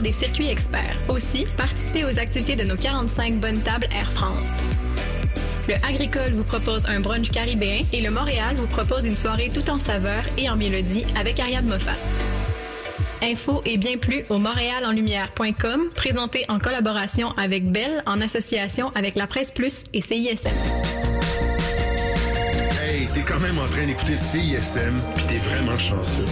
des circuits experts. Aussi, participez aux activités de nos 45 bonnes tables Air France. Le Agricole vous propose un brunch caribéen et le Montréal vous propose une soirée tout en saveur et en mélodie avec Ariane Moffat. Info et bien plus au montréalenlumière.com, présenté en collaboration avec Bell en association avec La Presse Plus et CISM. Hey, t'es quand même en train d'écouter CISM, puis t'es vraiment chanceux.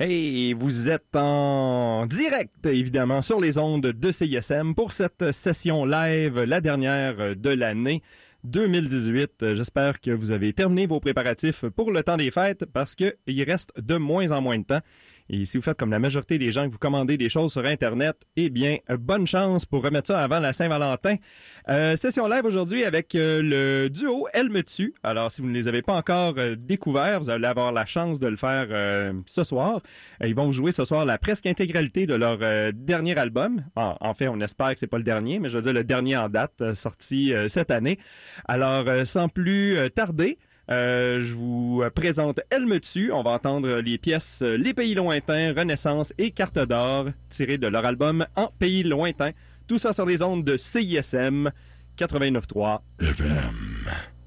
Hey, vous êtes en direct, évidemment, sur les ondes de CISM pour cette session live, la dernière de l'année 2018. J'espère que vous avez terminé vos préparatifs pour le temps des fêtes parce qu'il reste de moins en moins de temps. Et si vous faites comme la majorité des gens que vous commandez des choses sur Internet, eh bien, bonne chance pour remettre ça avant la Saint-Valentin. Euh, session live aujourd'hui avec euh, le duo Elle me tue. Alors, si vous ne les avez pas encore euh, découverts, vous allez avoir la chance de le faire euh, ce soir. ils vont vous jouer ce soir la presque intégralité de leur dernier album. En, fait, on espère que c'est pas le dernier, mais je veux dire le dernier en date, sorti cette année. Alors, sans plus tarder, euh, je vous présente Elle me tue. On va entendre les pièces Les pays lointains, Renaissance et Carte d'or tirées de leur album En pays lointains. Tout ça sur les ondes de CISM 89.3 FM.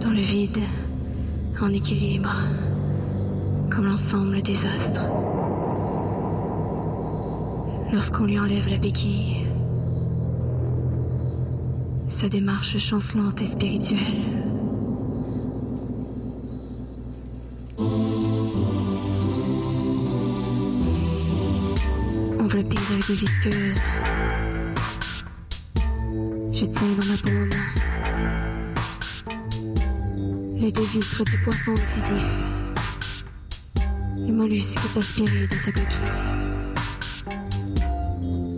Dans le vide, en équilibre, comme l'ensemble des astres. Lorsqu'on lui enlève la béquille, sa démarche chancelante et spirituelle. Visqueuse, je tiens dans ma paume les deux vitres du poisson décisif. Le mollusque aspiré de sa coquille.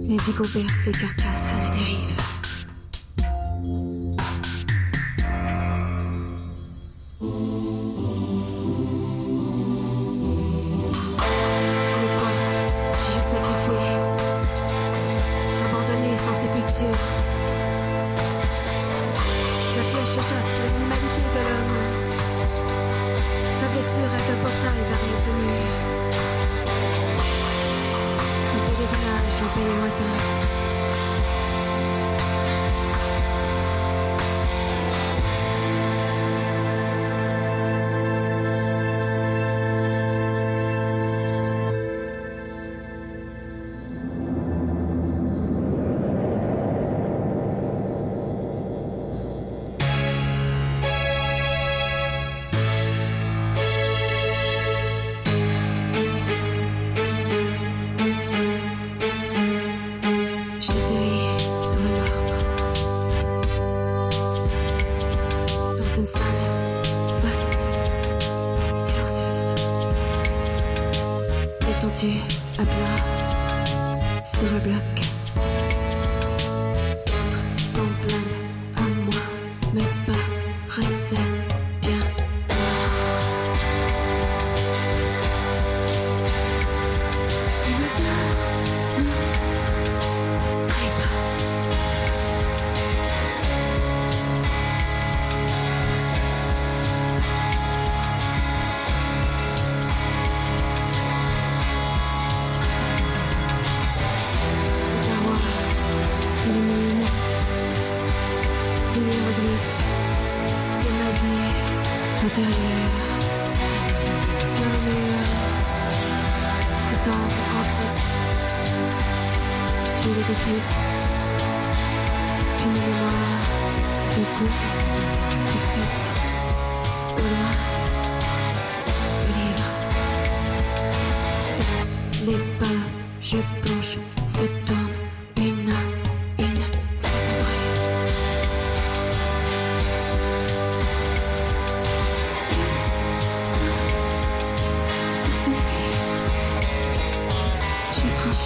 Les berce les carcasses à la dérive.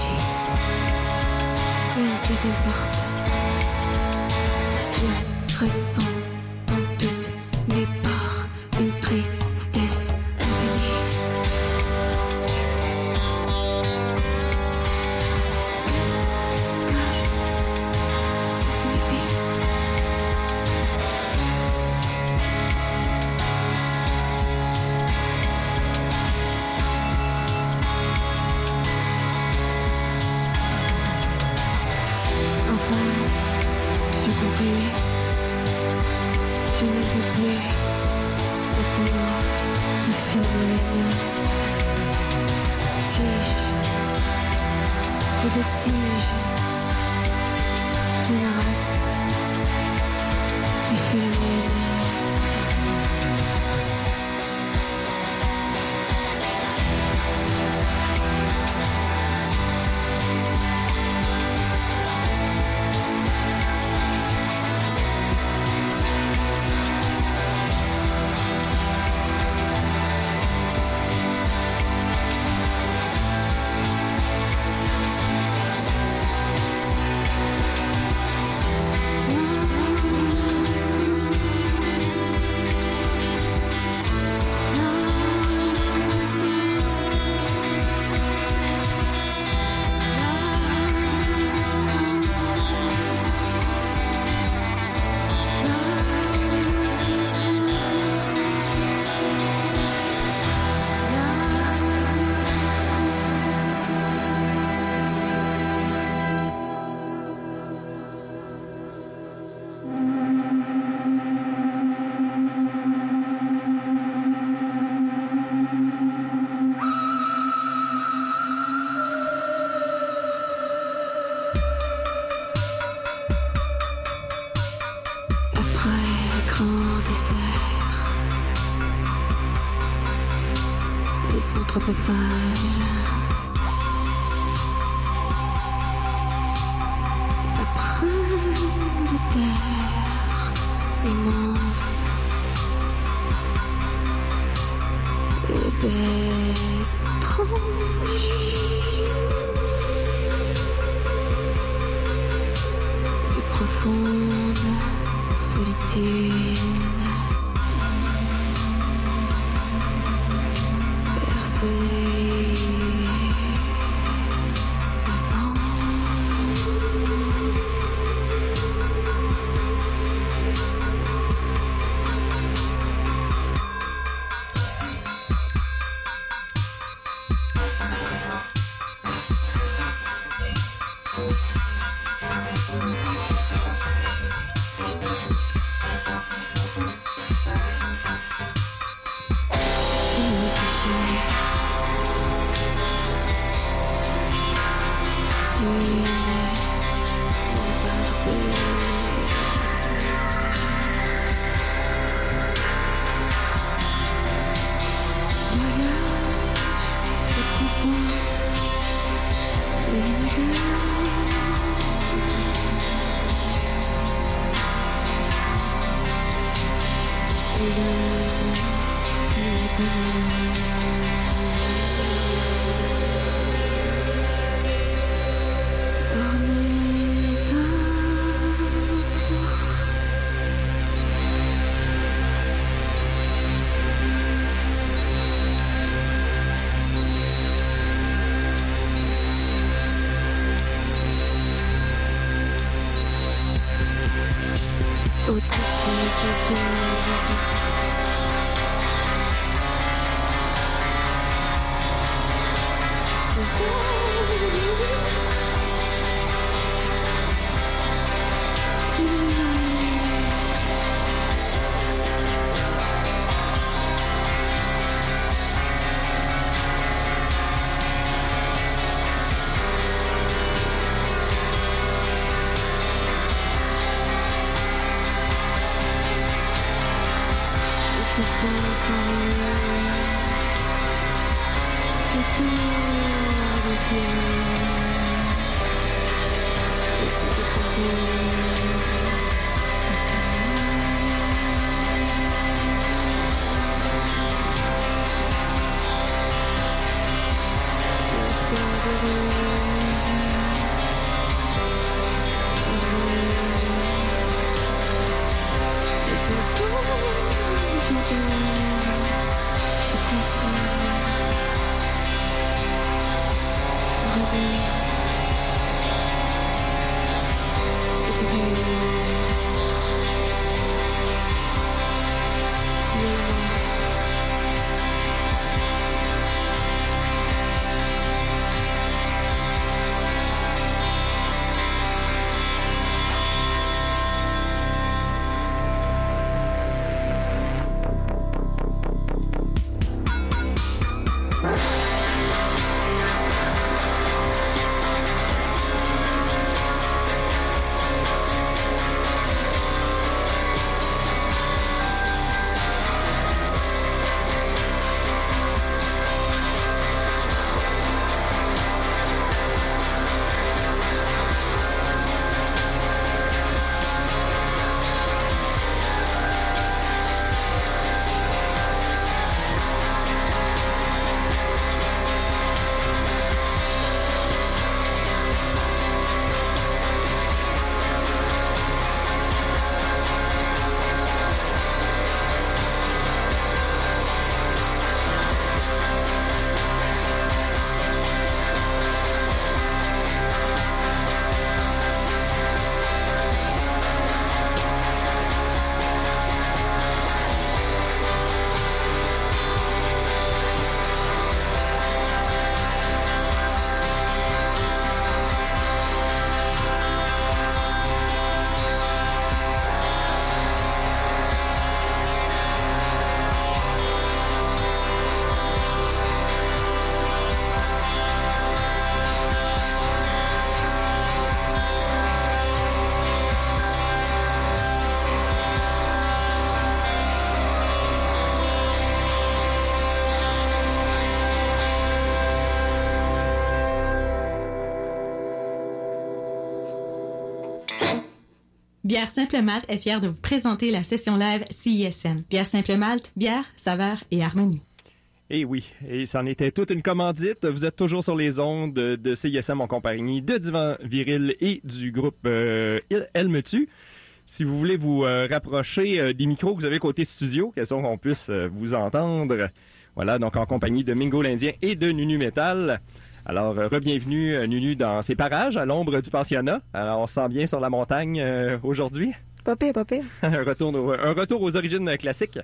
J'ai franchi une deuxième porte. Je ressens les crush. Bière Simple Malte est fière de vous présenter la session live CISM. Bière Simple Malte, bière, saveur et harmonie. Et eh oui, et c'en était toute une commandite. Vous êtes toujours sur les ondes de CISM en compagnie de Divan Viril et du groupe euh, Elle me tue. Si vous voulez vous euh, rapprocher euh, des micros que vous avez côté studio, question qu'on puisse euh, vous entendre. Voilà, donc en compagnie de Mingo l'Indien et de Nunu Metal. Alors, euh, re-bienvenue, euh, Nunu, dans ces parages à l'ombre du pensionnat. Alors, on se sent bien sur la montagne euh, aujourd'hui? Pas pire, pas pire. un, retour, au- un retour aux origines classiques.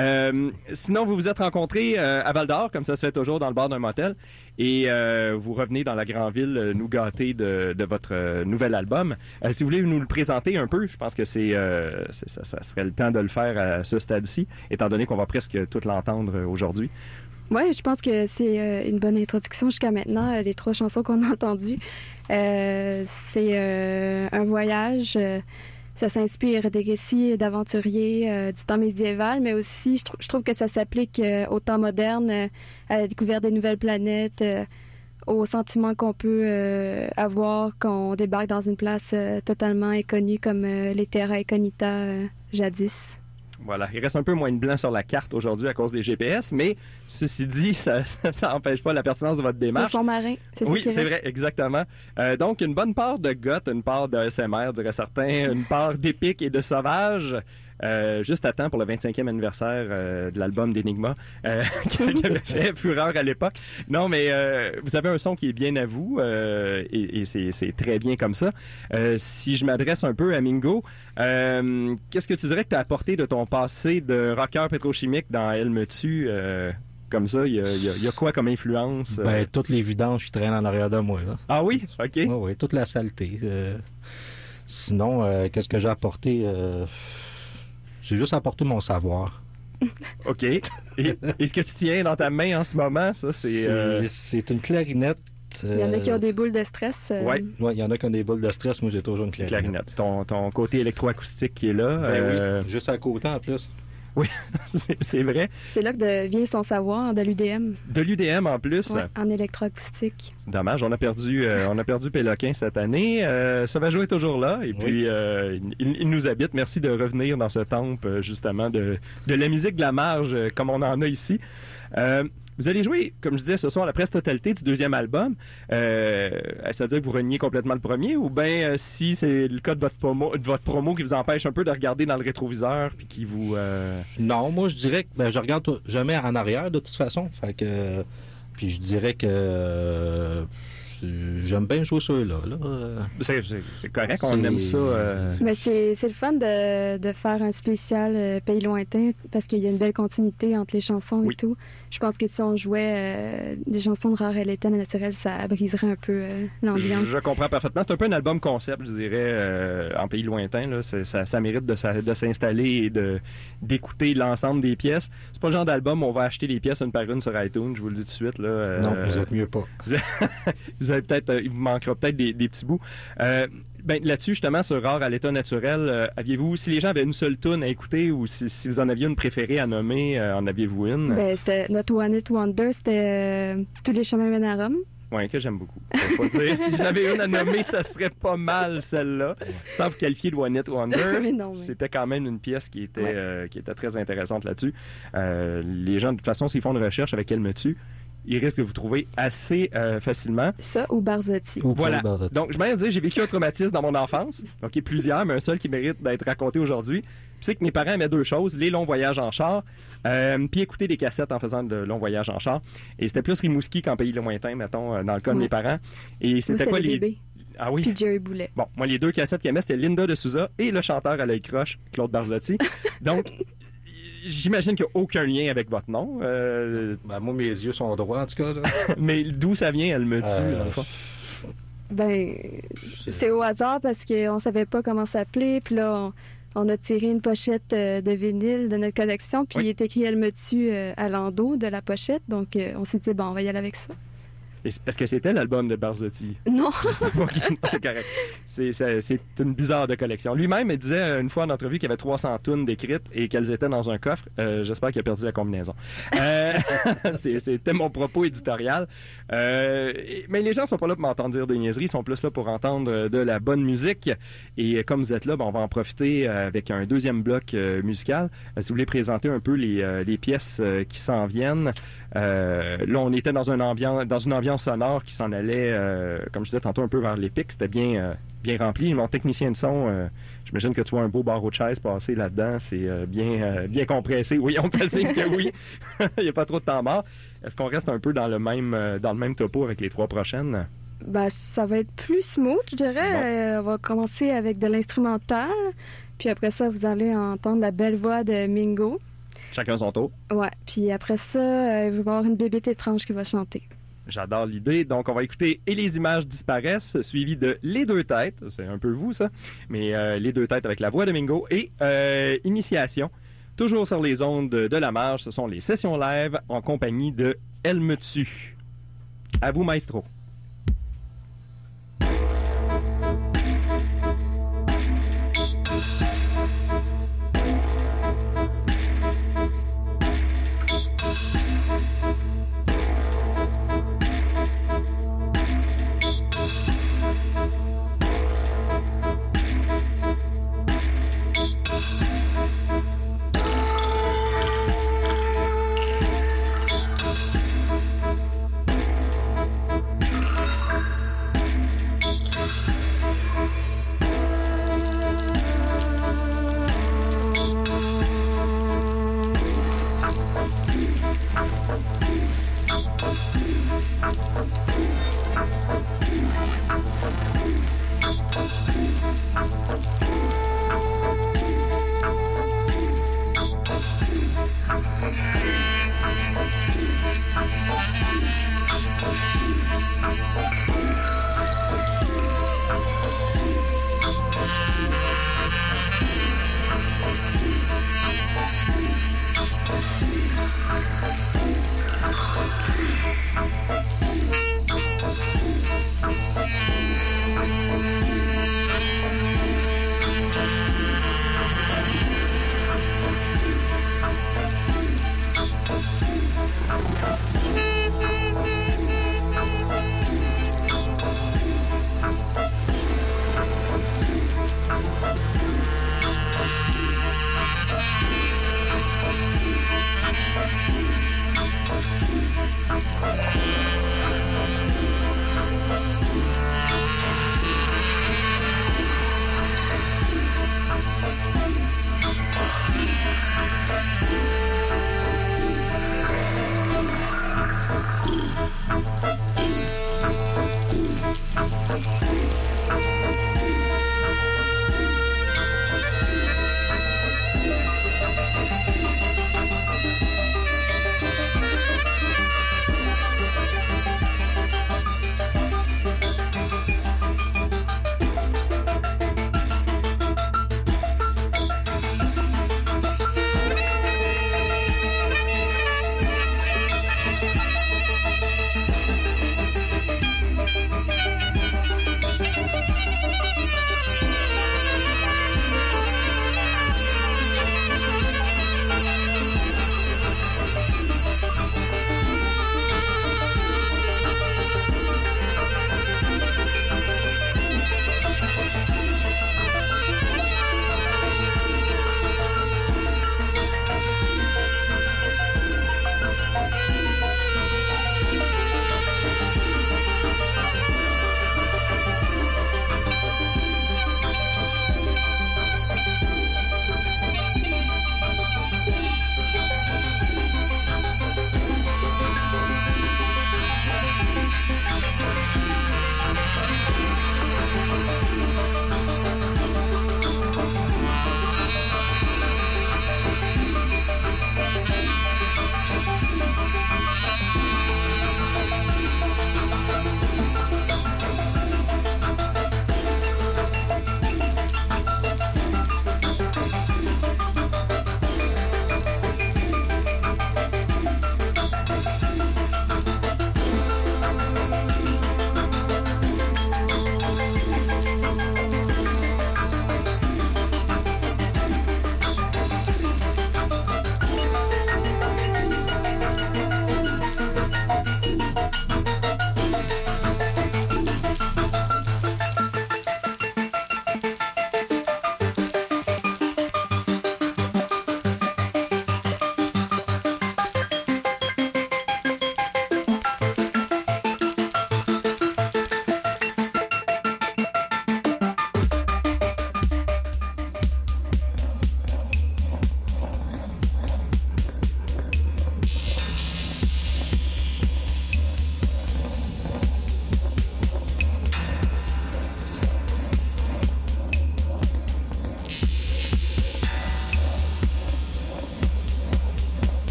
Euh, sinon, vous vous êtes rencontrés euh, à Val d'Or, comme ça se fait toujours dans le bar d'un motel, et euh, vous revenez dans la grande ville nous gâter de, de votre nouvel album. Euh, si vous voulez nous le présenter un peu, je pense que c'est, euh, ça, ça serait le temps de le faire à ce stade-ci, étant donné qu'on va presque tout l'entendre aujourd'hui. Ouais, je pense que c'est euh, une bonne introduction jusqu'à maintenant, euh, les trois chansons qu'on a entendues. Euh, c'est euh, un voyage. euh, ça s'inspire des récits d'aventuriers du temps médiéval, mais aussi, je, trou- je trouve que ça s'applique au temps moderne, à la découverte des nouvelles planètes, aux sentiments qu'on peut avoir quand on débarque dans une place totalement inconnue comme les Terra Incognita jadis. Voilà, il reste un peu moins de blanc sur la carte aujourd'hui à cause des GPS, mais ceci dit, ça ça n'empêche pas la pertinence de votre Le démarche. fond marin, c'est Oui, c'est vrai, exactement. Euh, donc, une bonne part de goth, une part de SMR, diraient certains, une part d'épique et de sauvage. Euh, juste à temps pour le 25e anniversaire euh, de l'album d'Enigma euh, qui avait fait fureur à l'époque. Non, mais euh, vous avez un son qui est bien à vous euh, et, et c'est très bien comme ça. Euh, si je m'adresse un peu à Mingo, euh, qu'est-ce que tu dirais que tu as apporté de ton passé de rocker pétrochimique dans Elle me tue euh, comme ça, il y, a, y y quoi comme influence? euh? Ben, toutes les vidanges qui traînent en arrière de moi. Là. Ah oui? OK. Oui, oui, toute la saleté. Euh, sinon, euh, qu'est-ce que j'ai apporté? J'ai juste apporté mon savoir. OK. Et, et ce que tu tiens dans ta main en ce moment, ça, c'est... C'est euh, c'est une clarinette. Il y en a qui ont euh, des boules de stress. euh, Ouais. ouais, il y en a qui ont des boules de stress. Moi, j'ai toujours une clarinette. clarinette. Ton, ton côté électroacoustique qui est là. Ben euh, oui, juste à côté en plus. c'est c'est vrai. C'est là que de- vient son savoir de l'UDM De l'UDM en plus. ouais, en électroacoustique. C'est dommage, on a perdu, euh, on a perdu Péloquin cette année. Euh, Sauvageau est toujours là et puis euh, il, il nous habite. Merci de revenir dans ce temple euh, justement de, de la musique de la marge comme on en a ici. Vous allez jouer, comme je disais ce soir, la presque totalité du deuxième album. Euh, C'est-à-dire que vous reniez complètement le premier ou bien euh, si c'est le cas de votre, promo, de votre promo qui vous empêche un peu de regarder dans le rétroviseur puis qui vous... euh, Non, moi, je dirais que ben, je regarde jamais en arrière de toute façon. Fait que, puis je dirais que euh, j'aime bien jouer ceux-là. Là. C'est correct, on C'est- aime ça. euh, Mais c'est c'est le fun de, de faire un spécial euh, Pays lointain parce qu'il y a une belle continuité entre les chansons Oui. et tout. Je pense que si on jouait euh, des chansons de rare et l'état naturel, ça briserait un peu euh, l'ambiance. Je comprends parfaitement. C'est un peu un album concept, je dirais, euh, en pays lointain. Là. Ça, ça mérite de, s'installer et de, d'écouter l'ensemble des pièces. C'est pas le genre d'album où on va acheter les pièces une par une sur iTunes, je vous le dis tout de suite. Là. Euh, Non, vous êtes mieux pas. vous avez peut-être, euh, il vous manquera peut-être des, des petits bouts. Ben, là-dessus, justement, sur Rare à l'état naturel, euh, aviez-vous, si les gens avaient une seule tune à écouter ou si, si vous en aviez une préférée à nommer, euh, en aviez-vous une? Ben, c'était notre One It Wonder, c'était euh, Tous les chemins mènent à Rome. Ouais, que j'aime beaucoup. Faut dire, si j'en avais une à nommer, ça serait pas mal celle-là. Sans vous qualifier de One It Wonder. Mais non, mais- C'était quand même une pièce qui était, Ouais. qui était très intéressante là-dessus. Les gens, de toute façon, s'ils font une recherche avec Elle me tue, ils risquent de vous trouver assez euh, facilement. Ça ou Barzotti. Ou Voilà. Claude Bardotti. Donc, je m'en dire, j'ai vécu un traumatisme dans mon enfance. OK, plusieurs, mais un seul qui mérite d'être raconté aujourd'hui. C'est que mes parents aimaient deux choses, les longs voyages en char, euh, puis écouter des cassettes en faisant de longs voyages en char. Et c'était plus Rimouski qu'en pays lointain, mettons, euh, dans le cas de mes parents. Et c'était quoi le les... bébé. Ah oui? Puis Jerry Boulet. Bon, moi, les deux cassettes qu'il aimait, c'était Linda de Souza et le chanteur à l'œil croche, Claude Barzotti. Donc, j'imagine qu'il n'y a aucun lien avec votre nom. euh, Ben, moi, mes yeux sont droits, en tout cas. Là. mais d'où ça vient, elle me tue, Euh, dans le fond? Ben, c'est au hasard parce qu'on savait pas comment s'appeler. Puis là, on, on a tiré une pochette euh, de vinyle de notre collection. Puis Oui. il est écrit Elle me tue euh, à l'endos de la pochette. Donc, euh, on s'est dit, bon, on va y aller avec ça. Est-ce que c'était l'album de Barzotti? Non. C'est correct. C'est, une bizarre de collection. Lui-même, il disait une fois en entrevue qu'il y avait 300 tonnes d'écrites et qu'elles étaient dans un coffre. Euh, j'espère qu'il a perdu la combinaison. Euh, c'était mon propos éditorial. Euh, mais les gens sont pas là pour m'entendre dire des niaiseries, ils sont plus là pour entendre euh, de la bonne musique. Et euh, comme vous êtes là, ben, on va en profiter euh, avec un deuxième bloc euh, musical. Euh, si vous voulez présenter un peu les, euh, les pièces euh, qui s'en viennent. Euh, là, on était dans, un ambiance, dans une ambiance sonore qui s'en allait, euh, comme je disais tantôt, un peu vers l'épique. C'était bien, euh, bien rempli. Mon technicien de son, euh, j'imagine que tu vois un beau barreau de chaise passer là-dedans. C'est bien, bien compressé. Oui, on fait signe que oui. Il n'y a pas trop de temps mort. Est-ce qu'on reste un peu dans le même, dans le même topo avec les trois prochaines? Ben, ça va être plus smooth, je dirais. On va commencer avec de l'instrumental. Puis après ça, vous allez entendre la belle voix de Mingo. Chacun son tour. Ouais. Puis après ça, il va y avoir une bébête étrange qui va chanter. J'adore l'idée. Donc, on va écouter Et les images disparaissent, suivi de Les deux têtes. C'est un peu vous, ça. Mais euh, Les deux têtes avec la voix de Mingo. Et euh, Initiation. Toujours sur les ondes de la marge, ce sont les sessions live en compagnie de tue. À vous, maestro.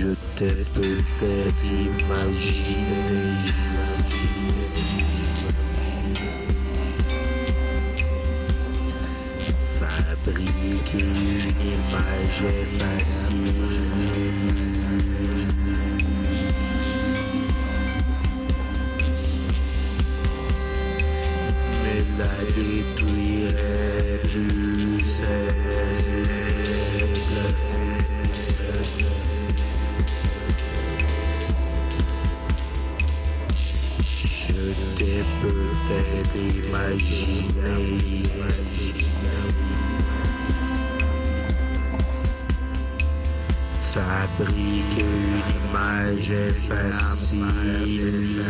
Je t'ai peut-être imaginé. Fabriquer une image facile. Mais la détruire plus Fabriquer une image facile.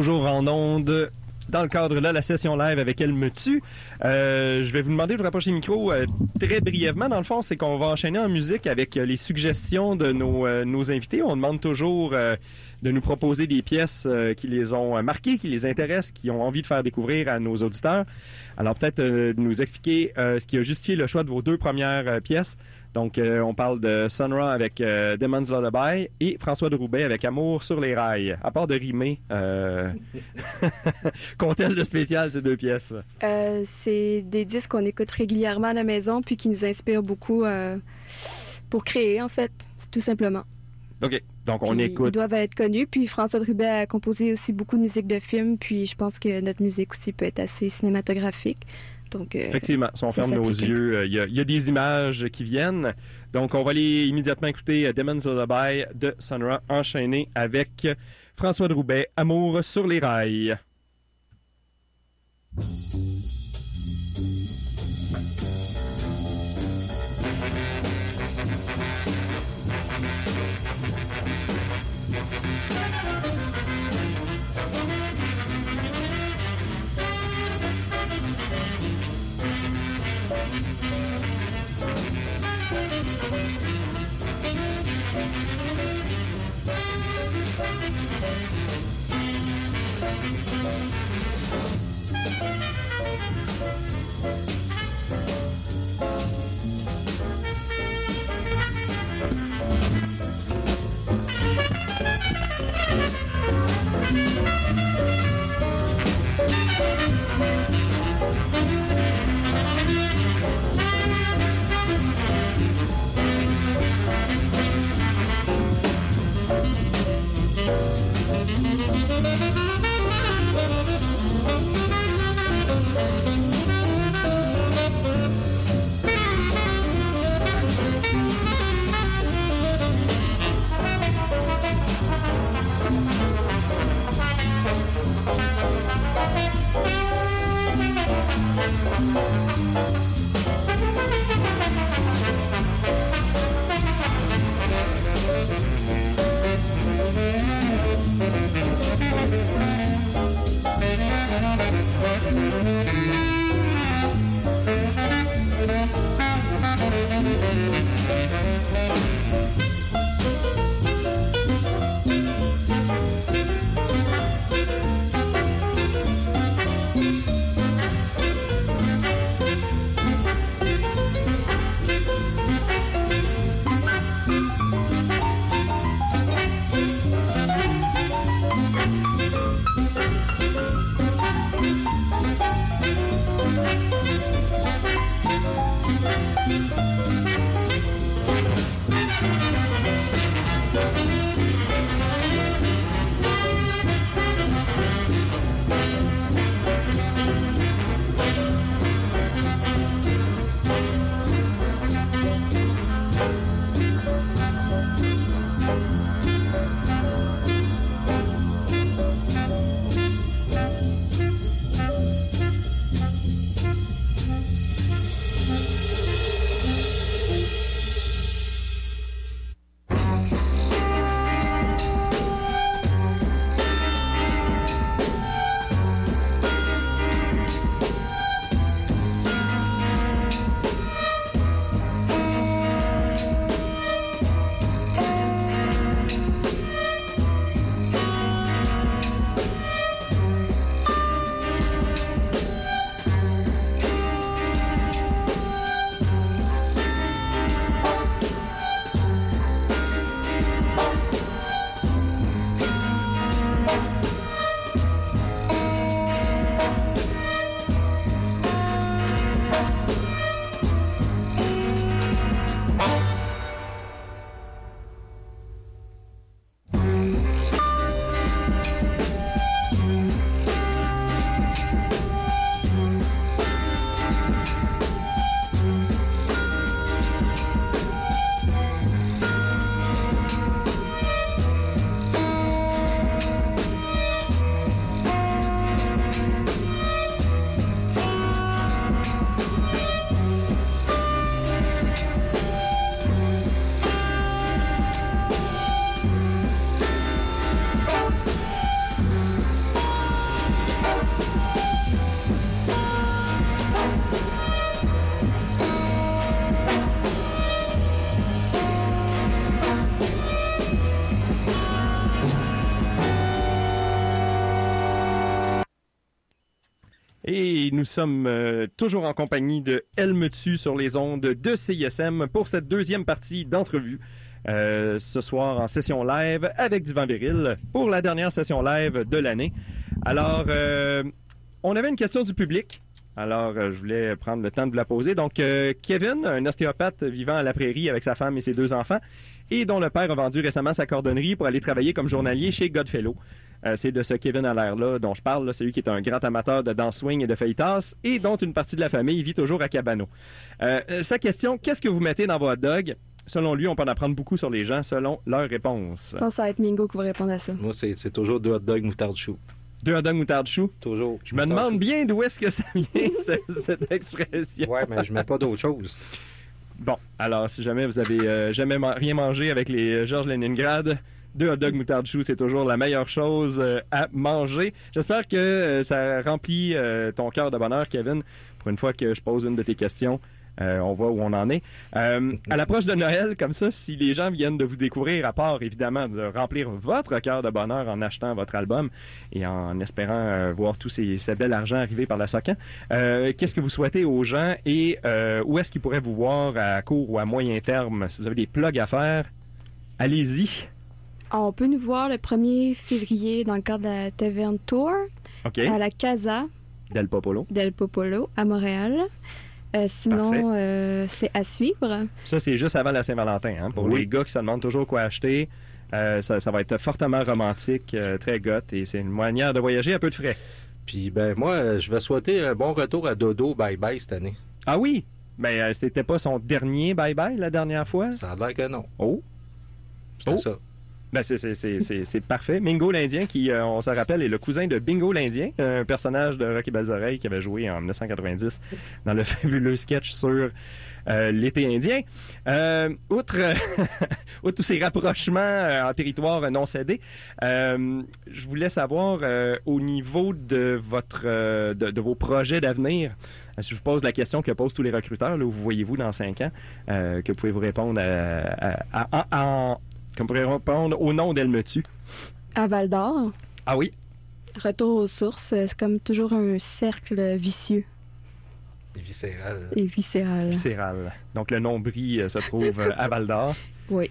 Toujours en onde. Dans le cadre de la session live avec Elle me tue, Euh, je vais vous demander de vous rapprocher le micro euh, très brièvement. Dans le fond, c'est qu'on va enchaîner en musique avec les suggestions de nos, euh, invités. On demande toujours de nous proposer des pièces euh, qui les ont euh, marquées, qui les intéressent, qui ont envie de faire découvrir à nos auditeurs. Alors peut-être euh, nous expliquer euh, ce qui a justifié le choix de vos deux premières pièces. Donc on parle de Sunra avec Demon's Lullaby et François de Roubaix avec Amour sur les rails. À part de rimer, qu'ont-elles de spécial ces deux pièces? C'est des disques qu'on écoute régulièrement à la maison, puis qui nous inspirent beaucoup pour créer, en fait, tout simplement. OK, donc on Puis écoute. Ils doivent être connus. Puis François Drubet a composé aussi beaucoup de musique de films. Puis je pense que notre musique aussi peut être assez cinématographique. Donc, euh, Effectivement, si on ferme nos yeux, euh, il y, a- il y a des images qui viennent. Donc, on va aller immédiatement écouter euh, Demon's Lullaby de Sonra, enchaîné avec François Drouet, Amour sur les rails. Nous sommes euh, toujours en compagnie de tue sur les ondes de CISM pour cette deuxième partie d'entrevue. Euh, ce soir en session live avec Divan Viril pour la dernière session live de l'année. Alors, euh, on avait une question du public. Alors, je voulais prendre le temps de vous la poser. Donc, Kevin, un ostéopathe vivant à la prairie avec sa femme et ses deux enfants, et dont le père a vendu récemment sa cordonnerie pour aller travailler comme journalier chez Godfellow. Euh, c'est de ce Kevin à l'air-là dont je parle, là, celui qui est un grand amateur de danse swing et de feuilletas, et dont une partie de la famille vit toujours à Cabano. Euh, euh, sa question, qu'est-ce que vous mettez dans vos hot dogs? Selon lui, on peut en apprendre beaucoup sur les gens selon leur réponse. Je pense que ça va être Mingo qui va répondre à ça. Moi, c'est c'est toujours deux hot dogs moutarde chou. Deux hot dogs moutarde chou? Toujours. Je me demande bien d'où est-ce que ça vient, ce- cette expression. Ouais, mais je mets pas d'autre chose. Bon, alors si jamais vous avez euh, jamais rien mangé avec les euh, Georges Leningrad, deux hot dogs moutarde chou, c'est toujours la meilleure chose euh, à manger. J'espère que euh, ça remplit euh, ton cœur de bonheur, Kevin, pour une fois que je pose une de tes questions. On voit où on en est. À l'approche de Noël, comme ça, si les gens viennent de vous découvrir, à part évidemment de remplir votre cœur de bonheur en achetant votre album et en espérant voir tous ces, bel argent arriver par la SOCAN, qu'est-ce que vous souhaitez aux gens et où est-ce qu'ils pourraient vous voir à court ou à moyen terme? Si vous avez des plugs à faire, allez-y. On peut nous voir le 1er février dans le cadre de la Taverne Tour à la Casa Del Popolo. del Popolo à Montréal. Euh, sinon, euh, c'est à suivre. Ça, c'est juste avant la Saint-Valentin. Hein, pour Oui. les gars qui se demandent toujours quoi acheter, euh, ça, ça va être fortement romantique, euh, très goth, et c'est une manière de voyager à peu de frais. Puis, ben, moi, je vais souhaiter un bon retour à Dodo Bye Bye cette année. Ah oui? Mais euh, c'était pas son dernier bye-bye la dernière fois? Ça a l'air que non. Oh! C'est Oh. ça. Ben c'est, parfait. Mingo l'Indien, qui, euh, on se rappelle, est le cousin de Bingo l'Indien, un personnage de Rocky Balzoreille qui avait joué en 1990 dans le fabuleux sketch sur euh, l'été indien. Euh, outre, outre tous ces rapprochements euh, en territoire non cédé, je voulais savoir au niveau de votre de, vos projets d'avenir. Si je vous pose la question que posent tous les recruteurs, là, où vous voyez-vous dans cinq ans, que pouvez-vous répondre à, à- à- en- comme pourrait répondre au nom d'Elle me tue. À Val d'Or, Ah oui? retour aux sources, c'est comme toujours un cercle vicieux Viscéral. et viscéral. Viscéral. Donc le nombril euh, se trouve euh, à Val d'Or. Oui.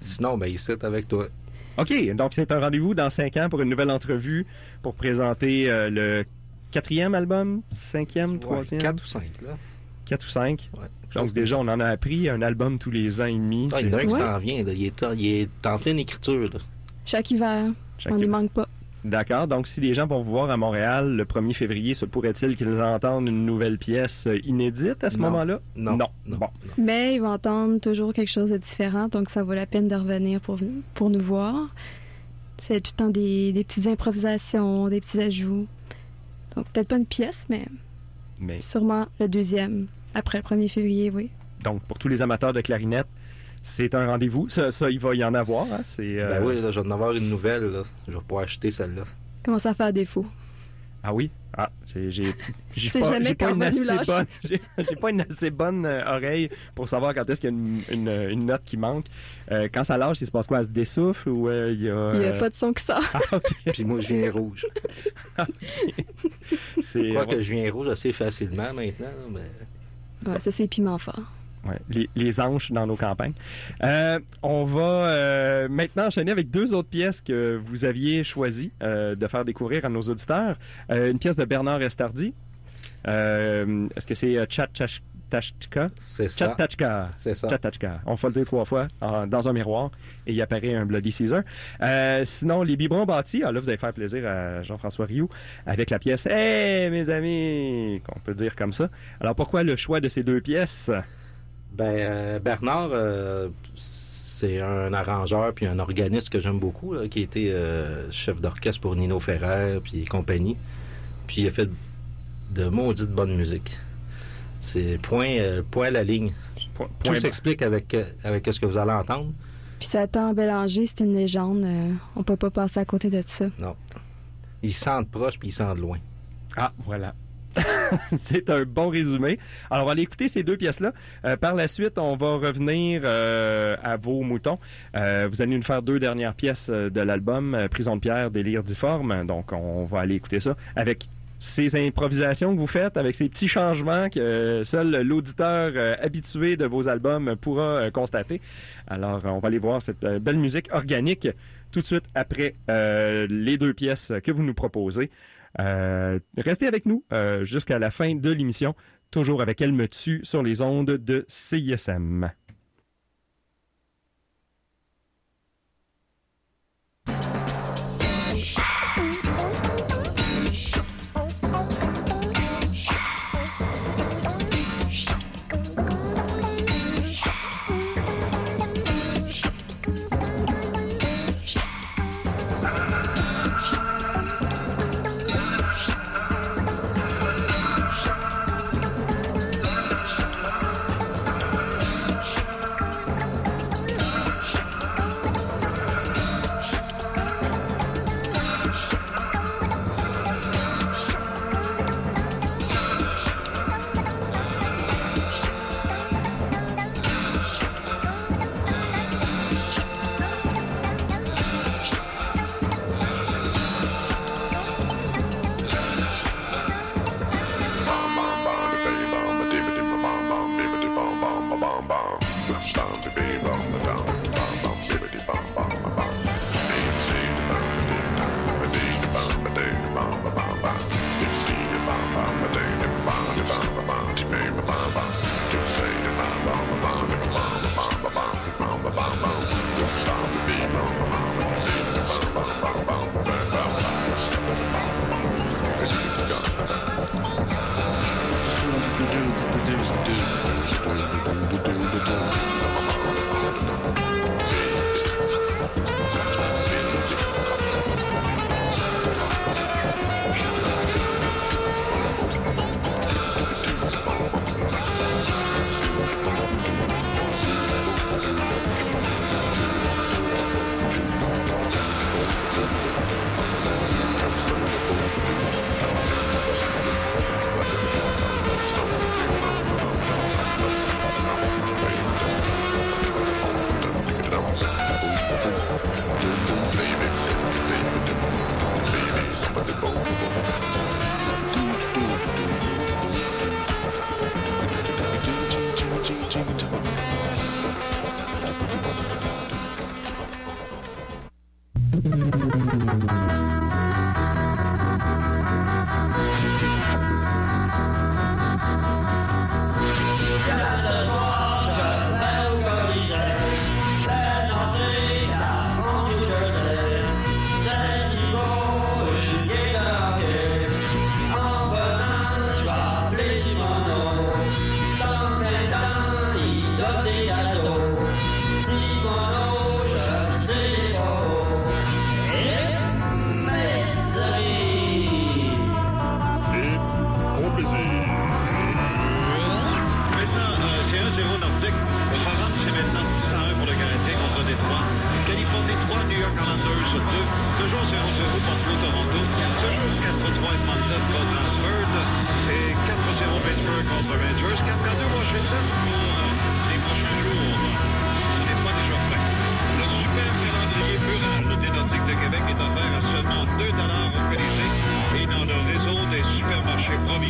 Sinon, ben, ici, avec toi. OK, donc c'est un rendez-vous dans cinq ans pour une nouvelle entrevue pour présenter euh, le quatrième album, cinquième, troisième, 4 ou 5, là. quatre ou cinq? Ouais. Donc déjà, on en a appris un album tous les ans et demi. Ah, il y en a un C'est- qui Ouais. s'en vient, là. Il est, en- il est en pleine écriture, là. Chaque hiver, Chaque- on n'y manque pas. D'accord. Donc, si les gens vont vous voir à Montréal le 1er février, se pourrait-il qu'ils entendent une nouvelle pièce euh, inédite à ce moment-là? Non. Non. Non. Bon. Mais ils vont entendre toujours quelque chose de différent, donc ça vaut la peine de revenir pour, pour nous voir. C'est tout le temps des, des petites improvisations, des petits ajouts. Donc peut-être pas une pièce, mais Mais sûrement le deuxième, après le 1er février, oui. donc, pour tous les amateurs de clarinette, c'est un rendez-vous. Ça, ça, il va y en avoir. hein. C'est, euh, Ben oui, là, je vais en avoir une nouvelle, là. Je vais pouvoir acheter celle-là. Comment ça faire défaut? Ah oui? Ah, j'ai, j'ai, j'ai C'est pas, j'ai une assez bonne, j'ai, pas une assez bonne euh, oreille pour savoir quand est-ce qu'il y a une, une- une note qui manque. Euh, quand ça lâche, il se passe quoi? Elle se dessouffle ou euh, il y a... Il n'y a pas de son qui sort. Ah. Puis moi, je viens rouge. C'est, Je crois euh, que je viens rouge assez facilement maintenant, mais... Ça, c'est piment fort. Les, les anges dans nos campagnes. Euh, on va euh, maintenant enchaîner avec deux autres pièces que vous aviez choisi euh, de faire découvrir à nos auditeurs. Une pièce de Bernard Estardi. Est-ce que c'est Chat Tachka? C'est ça. Chatachka. C'est ça. Chatachka. On va le dire trois fois en- dans un miroir et il apparaît un Bloody Caesar. Euh, sinon, les biberons bâtis. Ah, là, vous allez faire plaisir à Jean-François Rioux avec la pièce Hey, mes amis, qu'on peut dire comme ça. Alors, pourquoi le choix de ces deux pièces? Ben, euh, Bernard, euh, c'est un arrangeur puis un organiste que j'aime beaucoup, là, qui a été euh, chef d'orchestre pour Nino Ferrer puis compagnie. Puis il a fait de maudite bonne musique. C'est point, euh, point à la ligne. Point- Tout s'explique avec, euh, avec ce que vous allez entendre. Puis Satan Bélanger, c'est une légende. euh, on peut pas passer à côté de ça. Non. Ils sentent proche puis ils sentent loin. Ah, voilà. C'est un bon résumé. Alors, on va aller écouter ces deux pièces-là. Euh, par la suite, on va revenir euh, à vos moutons. Euh, vous allez nous faire deux dernières pièces de l'album, Prison de pierre, Délire difforme. Donc, on va aller écouter ça avec ces improvisations que vous faites avec ces petits changements que euh, seul l'auditeur euh, habitué de vos albums pourra euh, constater. Alors, on va aller voir cette belle musique organique tout de suite après les deux pièces que vous nous proposez. Restez avec nous jusqu'à la fin de l'émission, toujours avec Elle me tue sur les ondes de CISM.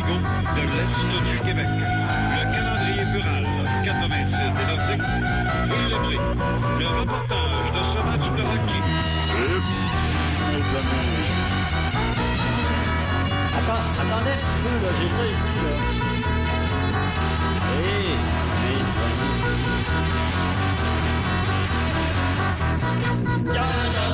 Provigo de l'Est du Québec. Le calendrier 86 des Nordiques. Louis Lebré, le reportage de ce match de hockey. Attends, attendez un petit peu, là, j'ai ça ici, là. Hé, mes amis. Quand ce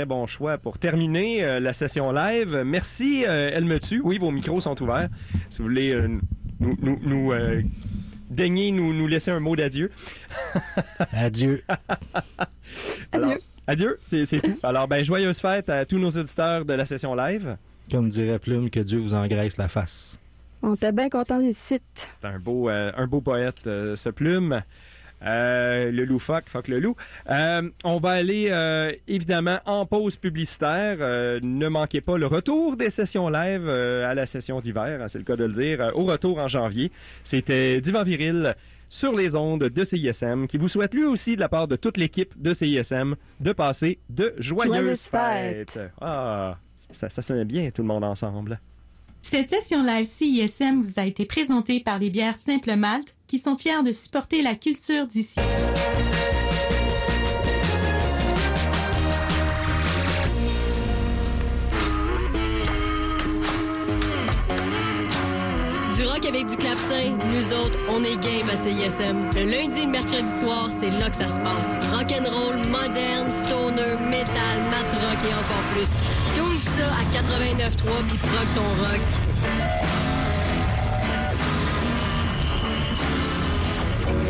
Très bon choix pour terminer euh, la session live. Merci, euh, Elle me tue. Oui, vos micros sont ouverts. Si vous voulez euh, nous, nous, nous, euh, daigner nous, nous laisser un mot d'adieu. Adieu. Alors, adieu, c'est c'est tout. Alors, ben, joyeuse fête à tous nos auditeurs de la session live. Comme dirait Plume, que Dieu vous engraisse la face. On était bien contents des sites. C'est un beau, euh, un beau poète, euh, ce plume. Euh, le loup fuck, fuck le loup. Euh, on va aller euh, évidemment en pause publicitaire. Ne manquez pas le retour des sessions live à la session d'hiver, hein, c'est le cas de le dire, au retour en janvier. C'était Divan Viril sur les ondes de CISM qui vous souhaite lui aussi de la part de toute l'équipe de CISM de passer de joyeuses, Joyeuses fêtes. fêtes. Ah, ça, ça sonnait bien tout le monde ensemble. Cette session live CISM vous a été présentée par les bières Simple Malte qui sont fiers de supporter la culture d'ici. Du clavecin, nous autres, on est game à CISM. Le lundi et le mercredi soir, c'est là que ça se passe. Rock'n'roll, moderne, stoner, metal, mat rock et encore plus. Tout ça à 89.3 puis proc ton rock.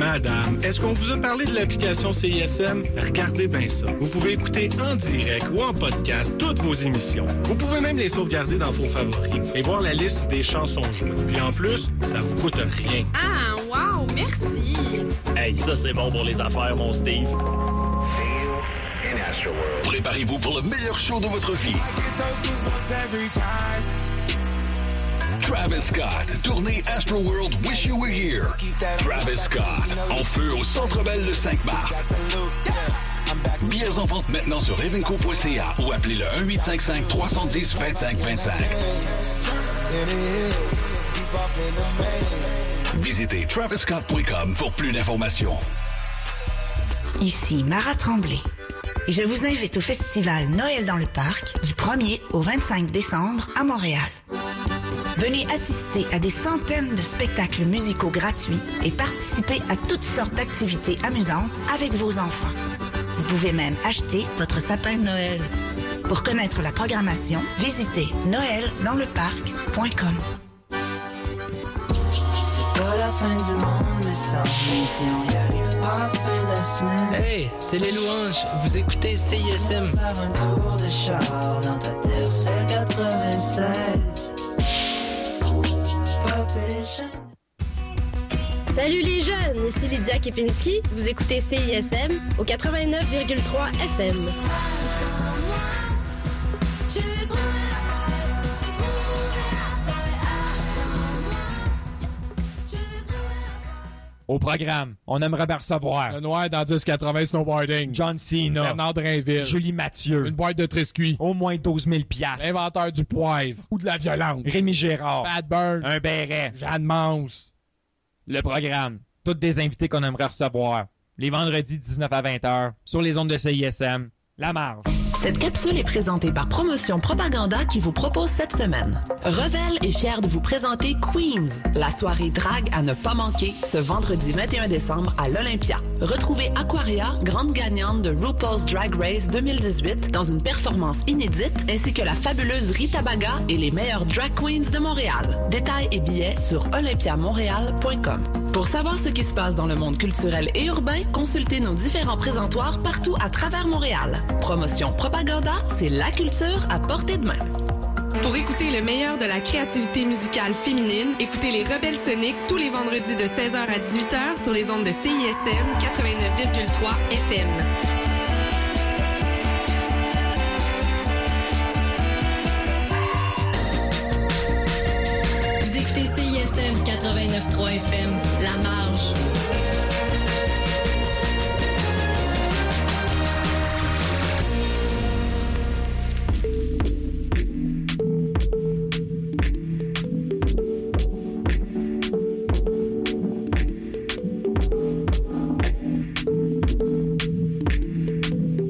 Madame, est-ce qu'on vous a parlé de l'application CISM? Regardez bien ça. Vous pouvez écouter en direct ou en podcast toutes vos émissions. Vous pouvez même les sauvegarder dans vos favoris et voir la liste des chansons jouées. Puis en plus, ça vous coûte rien. Ah, wow, merci. Hey, ça c'est bon pour les affaires, mon Steve. Préparez-vous pour le meilleur show de votre vie. Travis Scott, tournée Astroworld Wish You Were Here. Travis Scott, en feu au Centre Bell le 5 mars. Billets en vente maintenant sur evenco.ca ou appelez le 1855 310 25 25. Visitez traviscott.com pour plus d'informations. Ici Mara Tremblay. Et je vous invite au festival Noël dans le parc du 1er au 25 décembre à Montréal. Venez assister à des centaines de spectacles musicaux gratuits et participer à toutes sortes d'activités amusantes avec vos enfants. Vous pouvez même acheter votre sapin de Noël. Pour connaître la programmation, visitez noeldansleparc.com. C'est pas la fin du monde, mais ça, même si on y arrive pas à la fin de la semaine. Hey, c'est les louanges. Vous écoutez CISM. Faire un tour de char dans ta terre, c'est 96. Salut les jeunes, ici Lydia Kepinski. Vous écoutez CISM au 89,3 FM. Au programme, on aimerait bien recevoir. Le noir dans 1080 snowboarding. John Cena. Bernard Drainville. Julie Mathieu. Une boîte de triscuits. Au moins 12 000 piastres. L'inventeur du poivre. Ou de la violence. Rémi Gérard. Bad Burn. Un béret. Jeanne Mance. Le programme. Toutes des invités qu'on aimerait recevoir. Les vendredis 19 à 20 heures sur les ondes de CISM. La marge. Cette capsule est présentée par Promotion Propaganda qui vous propose cette semaine. Revel est fier de vous présenter Queens, la soirée drague à ne pas manquer ce vendredi 21 décembre à l'Olympia. Retrouvez Aquaria, grande gagnante de RuPaul's Drag Race 2018 dans une performance inédite, ainsi que la fabuleuse Rita Baga et les meilleures drag queens de Montréal. Détails et billets sur olympiamontréal.com. Pour savoir ce qui se passe dans le monde culturel et urbain, consultez nos différents présentoirs partout à travers Montréal. Promotion Propaganda, c'est la culture à portée de main. Pour écouter le meilleur de la créativité musicale féminine, écoutez les Rebelles Soniques tous les vendredis de 16h à 18h sur les ondes de CISM 89,3 FM. Vous écoutez CISM 89.3 FM, La Marge.